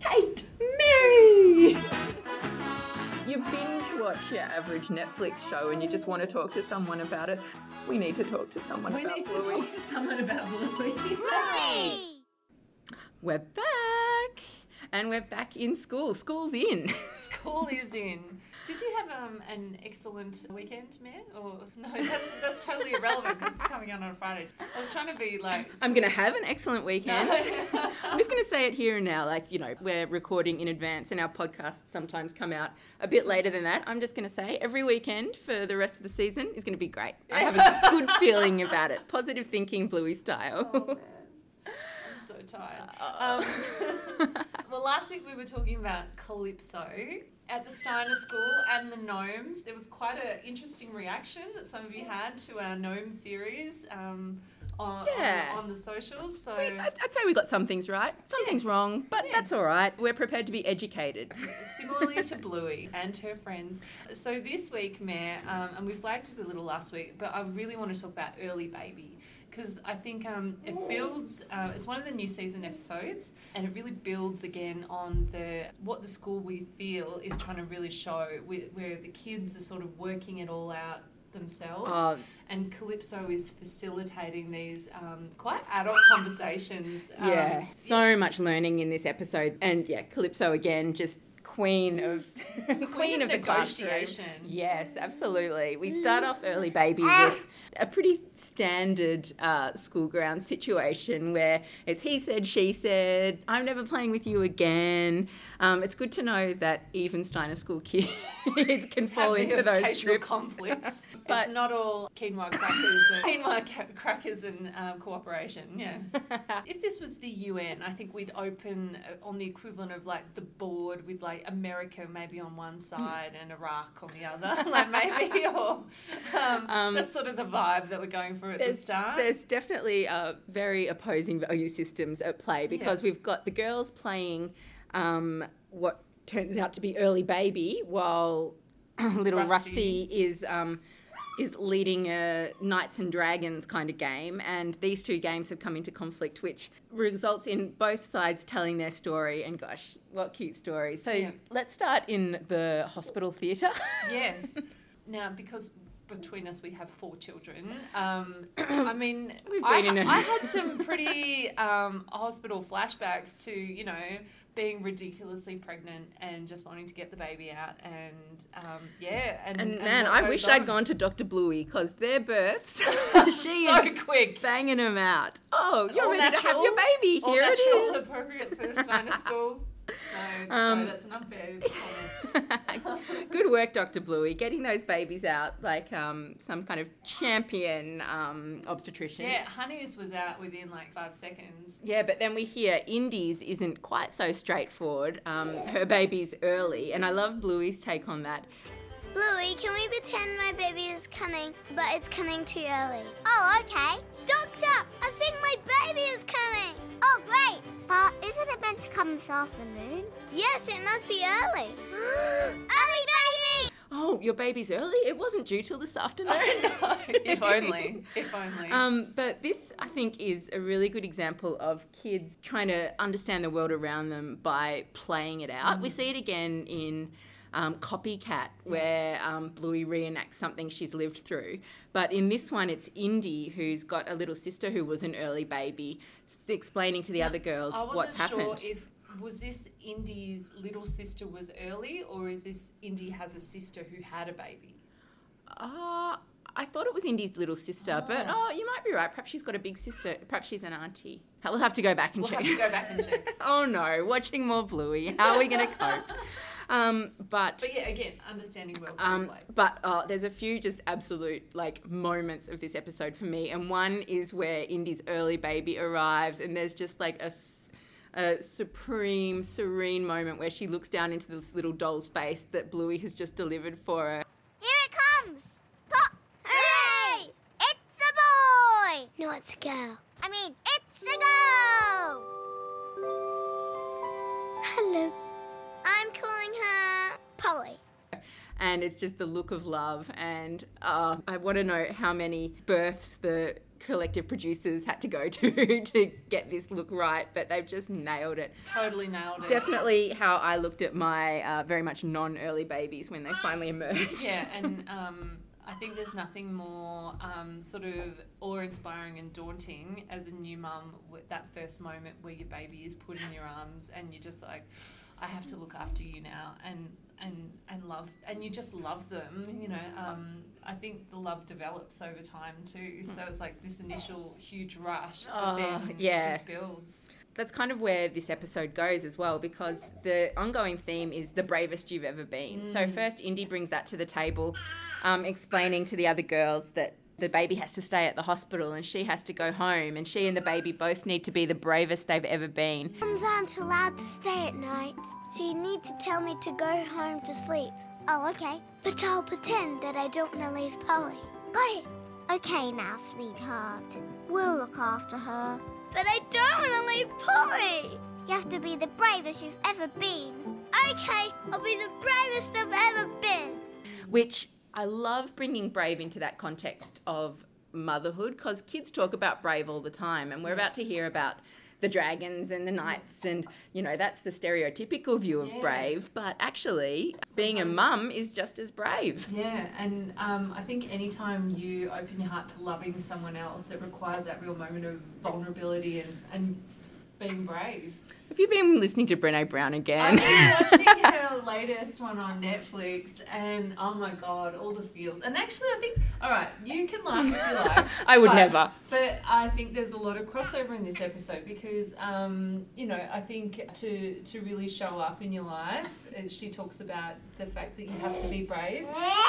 Kate, Mary. You binge watch your average Netflix show and you just want to talk to someone about it. We need to talk to someone We about We need to talk to someone about Bluey. We're back, and we're back in school. School's in. School is in. Did you have um, an excellent weekend, Matt? Or no, that's that's totally irrelevant because it's coming out on a Friday. I was trying to be like. I'm gonna have an excellent weekend. I'm just gonna say it here and now. Like you know, we're recording in advance, and our podcasts sometimes come out a bit later than that. I'm just gonna say every weekend for the rest of the season is gonna be great. I have a good feeling about it. Positive thinking, Bluey style. Oh, man. I'm so tired. Um, well, last week we were talking about Calypso at the Steiner School and the gnomes. There was quite an interesting reaction that some of you had to our gnome theories um, on, Yeah. on, on the socials. So. I- I'd say we got some things right, some things wrong, but Yeah. that's all right. We're prepared to be educated. similarly to Bluey and her friends. So this week, Mayor, um, and we flagged it a little last week, but I really want to talk about early baby because I think um, it builds. Uh, it's one of the new season episodes, and it really builds again on the what the school we feel is trying to really show, where, where the kids are sort of working it all out themselves. Oh, and Calypso is facilitating these um, quite adult conversations. um, yeah, so much learning in this episode, and yeah, Calypso again, just queen of queen, of of, the classroom. Yes, absolutely. We start off early baby with a pretty standard uh, school ground situation where it's he said, she said, I'm never playing with you again. Um, it's good to know that even Steiner school kids can fall into those trips. conflicts. But- it's not all quinoa crackers, and, quinoa ca- crackers and um, cooperation. Yeah. if this was the UN, I think we'd open uh, on the equivalent of like the board with like America maybe on one side and Iraq on the other, like maybe, or um, Um, that's sort of the vibe that we're going for at the There's, start. there's definitely uh, very opposing value systems at play because we've got the girls playing um, what turns out to be early baby, while little Rusty, Rusty. is um, is leading a Knights and Dragons kind of game, and these two games have come into conflict, which results in both sides telling their story. And gosh, what cute story! So Yeah. let's start in the hospital theatre. Yes. Now, because between us we have four children, um, I mean, We've I, been in a- I had some pretty um, hospital flashbacks to, you know, being ridiculously pregnant and just wanting to get the baby out. And um, yeah. And, And and man, I goes wish i'd gone to Dr. Bluey because their births, she so is quick. banging them out. Oh, you're All ready to have your baby. All Here natural, it is. appropriate for Steiner school. No, Um, sorry, that's an unfair comment. Good work, Dr. Bluey, getting those babies out like um, some kind of champion um, obstetrician. Yeah, Honey's was out within like five seconds. Yeah, but then we hear Indy's isn't quite so straightforward. Um, her baby's early, and I love Bluey's take on that. Bluey, can we pretend my baby is coming, but it's coming too early? Oh, okay. Doctor, I think my baby is coming. Oh, great. But isn't it meant to come this afternoon? Yes, it must be early. early baby! Oh, your baby's early? It wasn't due till this afternoon. if only. If only. Um, but this, I think, is a really good example of kids trying to understand the world around them by playing it out. We see it again in um, Copycat, where um, Bluey reenacts something she's lived through. But in this one, it's Indy who's got a little sister who was an early baby, explaining to the other girls I wasn't what's sure happened. if was this Indy's little sister was early, or is this Indy has a sister who had a baby? Uh, I thought it was Indy's little sister, but oh, you might be right. Perhaps she's got a big sister. Perhaps she's an auntie. We'll have to go back and We'll check. have to go back and check. oh no, watching more Bluey. How are we going to cope? Um, but But yeah, again, understanding world um, but uh, there's a few just absolute like moments of this episode for me, and one is where Indy's early baby arrives, and there's just like a a supreme, serene moment where she looks down into this little doll's face that Bluey has just delivered for her. Here it comes! Pop! Hooray! It's a boy! No, it's a girl. I mean, it's a girl! Hello. I'm calling her Polly. and it's just the look of love. And uh, I want to know how many births the collective producers had to go to to get this look right, but they've just nailed it. Totally nailed it. Definitely how I looked at my uh, very much non-early babies when they finally emerged. Yeah, and um, I think there's nothing more um, sort of awe-inspiring and daunting as a new mum with that first moment where your baby is put in your arms and you're just like, I have to look after you now, and and and love, and you just love them. You know, um, I think the love develops over time too. So it's like this initial huge rush, but Oh, then yeah. it just builds. That's kind of where this episode goes as well, because the ongoing theme is the bravest you've ever been. So first, Indy brings that to the table, um, explaining to the other girls that the baby has to stay at the hospital and she has to go home, and she and the baby both need to be the bravest they've ever been. Mums aren't allowed to stay at night, so you need to tell me to go home to sleep. Oh, okay. But I'll pretend that I don't want to leave Polly. Got it. Okay now, sweetheart. We'll look after her. But I don't want to leave Polly. You have to be the bravest you've ever been. Okay, I'll be the bravest I've ever been. which I love bringing brave into that context of motherhood because kids talk about brave all the time, and we're about to hear about the dragons and the knights, and you know, that's the stereotypical view of Yeah. brave, but actually, being a mum is just as brave. Yeah, and um, I think anytime you open your heart to loving someone else, it requires that real moment of vulnerability and, and being brave. Have you been listening to Brene Brown again? I've been watching her latest one on Netflix, and oh my god, all the feels. And actually, I think, all right, you can laugh if you like. I would but- never. But I think there's a lot of crossover in this episode because, um, you know, I think to to really show up in your life, uh, she talks about the fact that you have to be brave,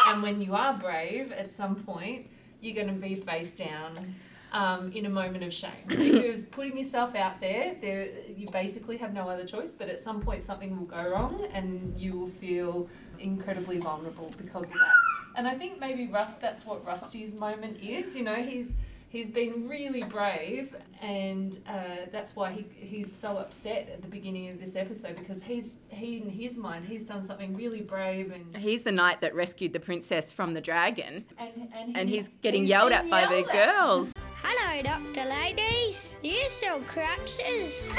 and when you are brave, at some point, you're going to be face down. Um, in a moment of shame, because putting yourself out there, there you basically have no other choice. But at some point, something will go wrong, and you will feel incredibly vulnerable because of that. And I think maybe Rust, that's what Rusty's moment is. You know, he's he's been really brave, and uh, that's why he he's so upset at the beginning of this episode because he's he in his mind he's done something really brave and He's the knight that rescued the princess from the dragon, and and, and he's getting yelled at being by the girls. Hello, Dr. Ladies. You sell crutches. And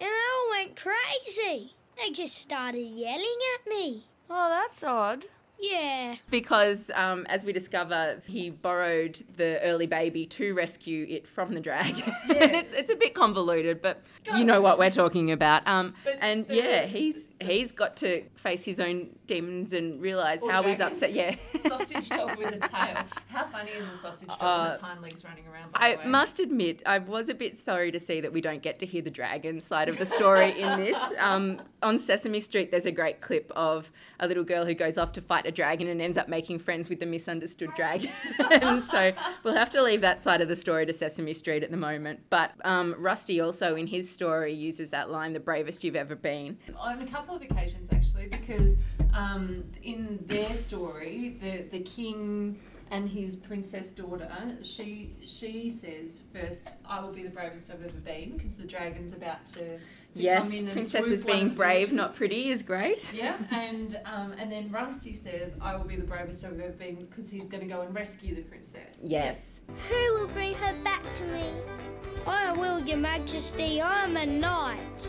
they all went crazy. They just started yelling at me. Oh, that's odd. Yeah. because um, as we discover he borrowed the early baby to rescue it from the dragon and it's, it's a bit convoluted but you know what we're talking about um, But- and but- yeah he's he's got to face his own demons and realize Or how he's upset yeah sausage dog with a tail. How funny is a sausage dog Uh, with its hind legs running around? I must admit, I was a bit sorry to see that we don't get to hear the dragon side of the story in this. Um, on Sesame Street, there's a great clip of a little girl who goes off to fight a dragon and ends up making friends with the misunderstood dragon. and so we'll have to leave that side of the story to Sesame Street at the moment. But um, Rusty also, in his story, uses that line, the bravest you've ever been. on a couple of occasions actually because um, in their story the the king and his princess daughter she she says first I will be the bravest I've ever been because the dragon's about to, to yes, come in and princesses swoop being brave, not pretty, is great. yeah and um, and then Rusty says I will be the bravest I've ever been because he's going to go and rescue the princess Yes. Who will bring her back to me? I will, Your Majesty. I'm a knight.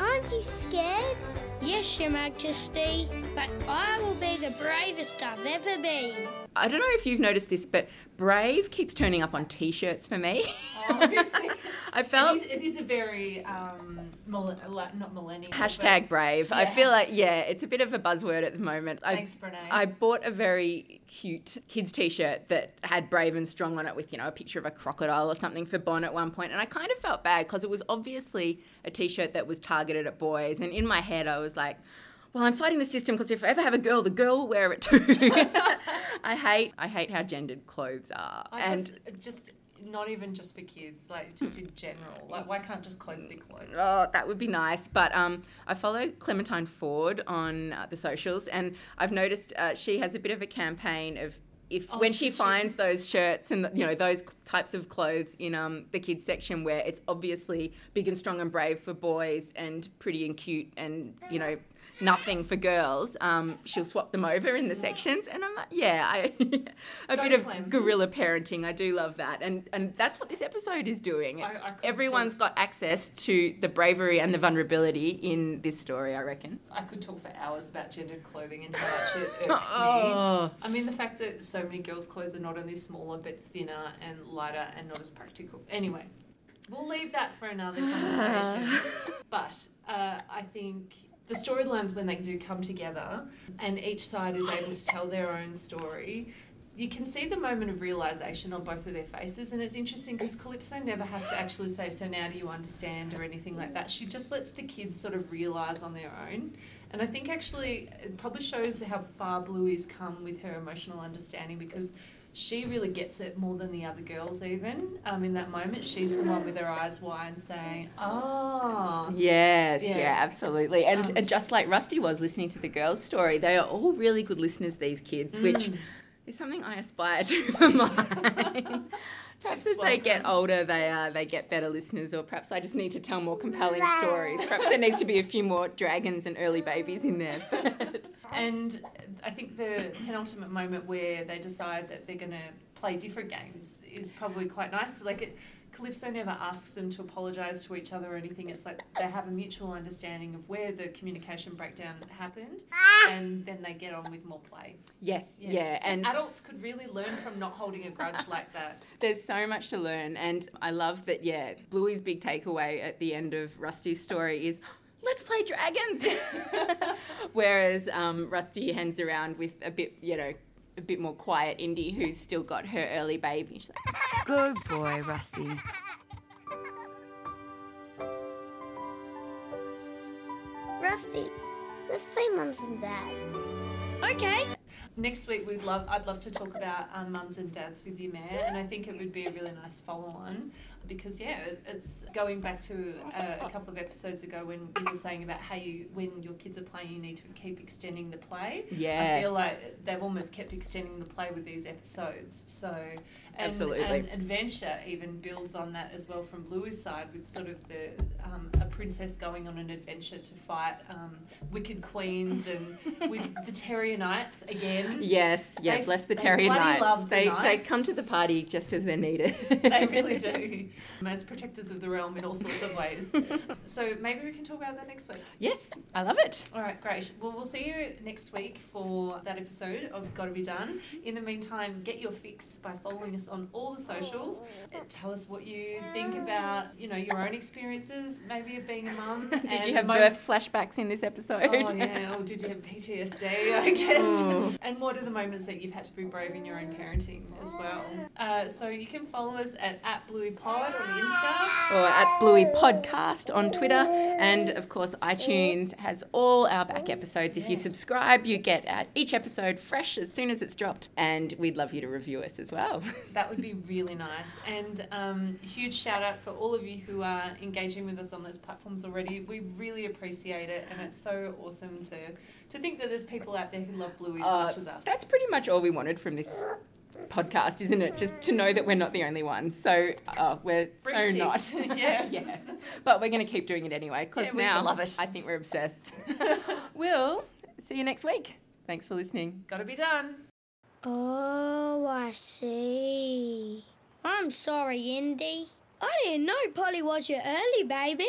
Aren't you scared? Yes, Your Majesty, but I will be the bravest I've ever been. I don't know if you've noticed this, but brave keeps turning up on t-shirts for me. Oh, really? I felt it, is, it is a very um, mil- not millennial hashtag brave. I feel like yeah, it's a bit of a buzzword at the moment. I thanks Brene I bought a very cute kids t-shirt that had brave and strong on it with, you know, a picture of a crocodile or something for Bon at one point and I kind of felt bad because it was obviously a t-shirt that was targeted at boys and in my head I was like well, I'm fighting the system because if I ever have a girl, the girl will wear it too. I hate, I hate how gendered clothes are, I and just, just not even just for kids, like just in general. Like, why can't just clothes be clothes? Oh, that would be nice. But um, I follow Clementine Ford on uh, the socials, and I've noticed uh, she has a bit of a campaign of if Oh, when she finds those shirts and you know those types of clothes in um, the kids section where it's obviously big and strong and brave for boys and pretty and cute and you know nothing for girls, um, she'll swap them over in the sections, and I'm like, yeah, I, a Go bit of Clem. guerrilla parenting. I do love that, and and that's what this episode is doing. I- I everyone's too. got access to the bravery and the vulnerability in this story. I reckon. I could talk for hours about gendered clothing and how much it irks me. Oh. I mean, the fact that so many girls' clothes are not only smaller but thinner and lighter and not as practical. Anyway, we'll leave that for another conversation. but uh, I think the storylines, when they do come together and each side is able to tell their own story, you can see the moment of realization on both of their faces. And it's interesting because Calypso never has to actually say, So now do you understand, or anything like that. She just lets the kids sort of realize on their own. And I think actually it probably shows how far Bluey's come with her emotional understanding because she really gets it more than the other girls even. Um, in that moment, she's the one with her eyes wide and saying, "Oh, Yes, Yeah. yeah, absolutely. And, Um, and just like Rusty was listening to the girls' story, they are all really good listeners, these kids, which Mm. is something I aspire to for mine. perhaps as they get older, they uh, they get better listeners, or perhaps I just need to tell more compelling stories. Perhaps there needs to be a few more dragons and early babies in there. But And I think the penultimate moment where they decide that they're going to play different games is probably quite nice. Like it, Calypso never asks them to apologise to each other or anything. It's like they have a mutual understanding of where the communication breakdown happened, and then they get on with more play. yes, yeah, So and adults could really learn from not holding a grudge like that. There's so much to learn, and I love that. Yeah, Bluey's big takeaway at the end of Rusty's story is. Let's play dragons. Whereas um, Rusty hangs around with a bit, you know, a bit more quiet Indy, who's still got her early baby. She's like, Good boy, Rusty. Rusty, let's play mums and dads. Okay. Next week, we'd love. I'd love to talk about um, mums and dads with you, Mayor, and I think it would be a really nice follow-on because yeah, it's going back to uh, a couple of episodes ago when we were saying about how you, when your kids are playing, you need to keep extending the play. Yeah, I feel like they've almost kept extending the play with these episodes. So, and, Absolutely. and adventure even builds on that as well from Bluey's side with sort of the um, a princess going on an adventure to fight um, wicked queens and with the Terrier Knights again. yes, yeah. They- bless the they Terrier Knights. love the they they come to the party just as they're needed. They really do, as protectors of the realm in all sorts of ways. So maybe we can talk about that next week. yes, I love it. All right, great. Well, we'll see you next week for that episode of Gotta Be Done. In the meantime, get your fix by following us on all the socials. Tell us what you think about, you know, your own experiences, maybe of being a mum. Did you have birth flashbacks in this episode? Oh yeah, or did you have PTSD? I guess. Oh. And what are the moments that you've had to be brave in your own parenting as well? Uh, so you can follow us at, at Bluey Pod on Insta. or at Bluey Podcast on Twitter. And of course, iTunes has all our back episodes. If you subscribe, you get uh, each episode fresh as soon as it's dropped. And we'd love you to review us as well. That would be really nice. And um, huge shout out for all of you who are engaging with us on those platforms already. We really appreciate it, and it's so awesome to to think that there's people out there who love Bluey as Uh, much as us. That's pretty much all we wanted from this podcast, isn't it? Just to know that we're not the only ones. So uh, we're so not. Yeah. yeah. But we're going to keep doing it anyway because Yeah, now love it. I think we're obsessed. we'll see you next week. Thanks for listening. Gotta be done. Oh, I see. I'm sorry, Indy. I didn't know Polly was your early baby.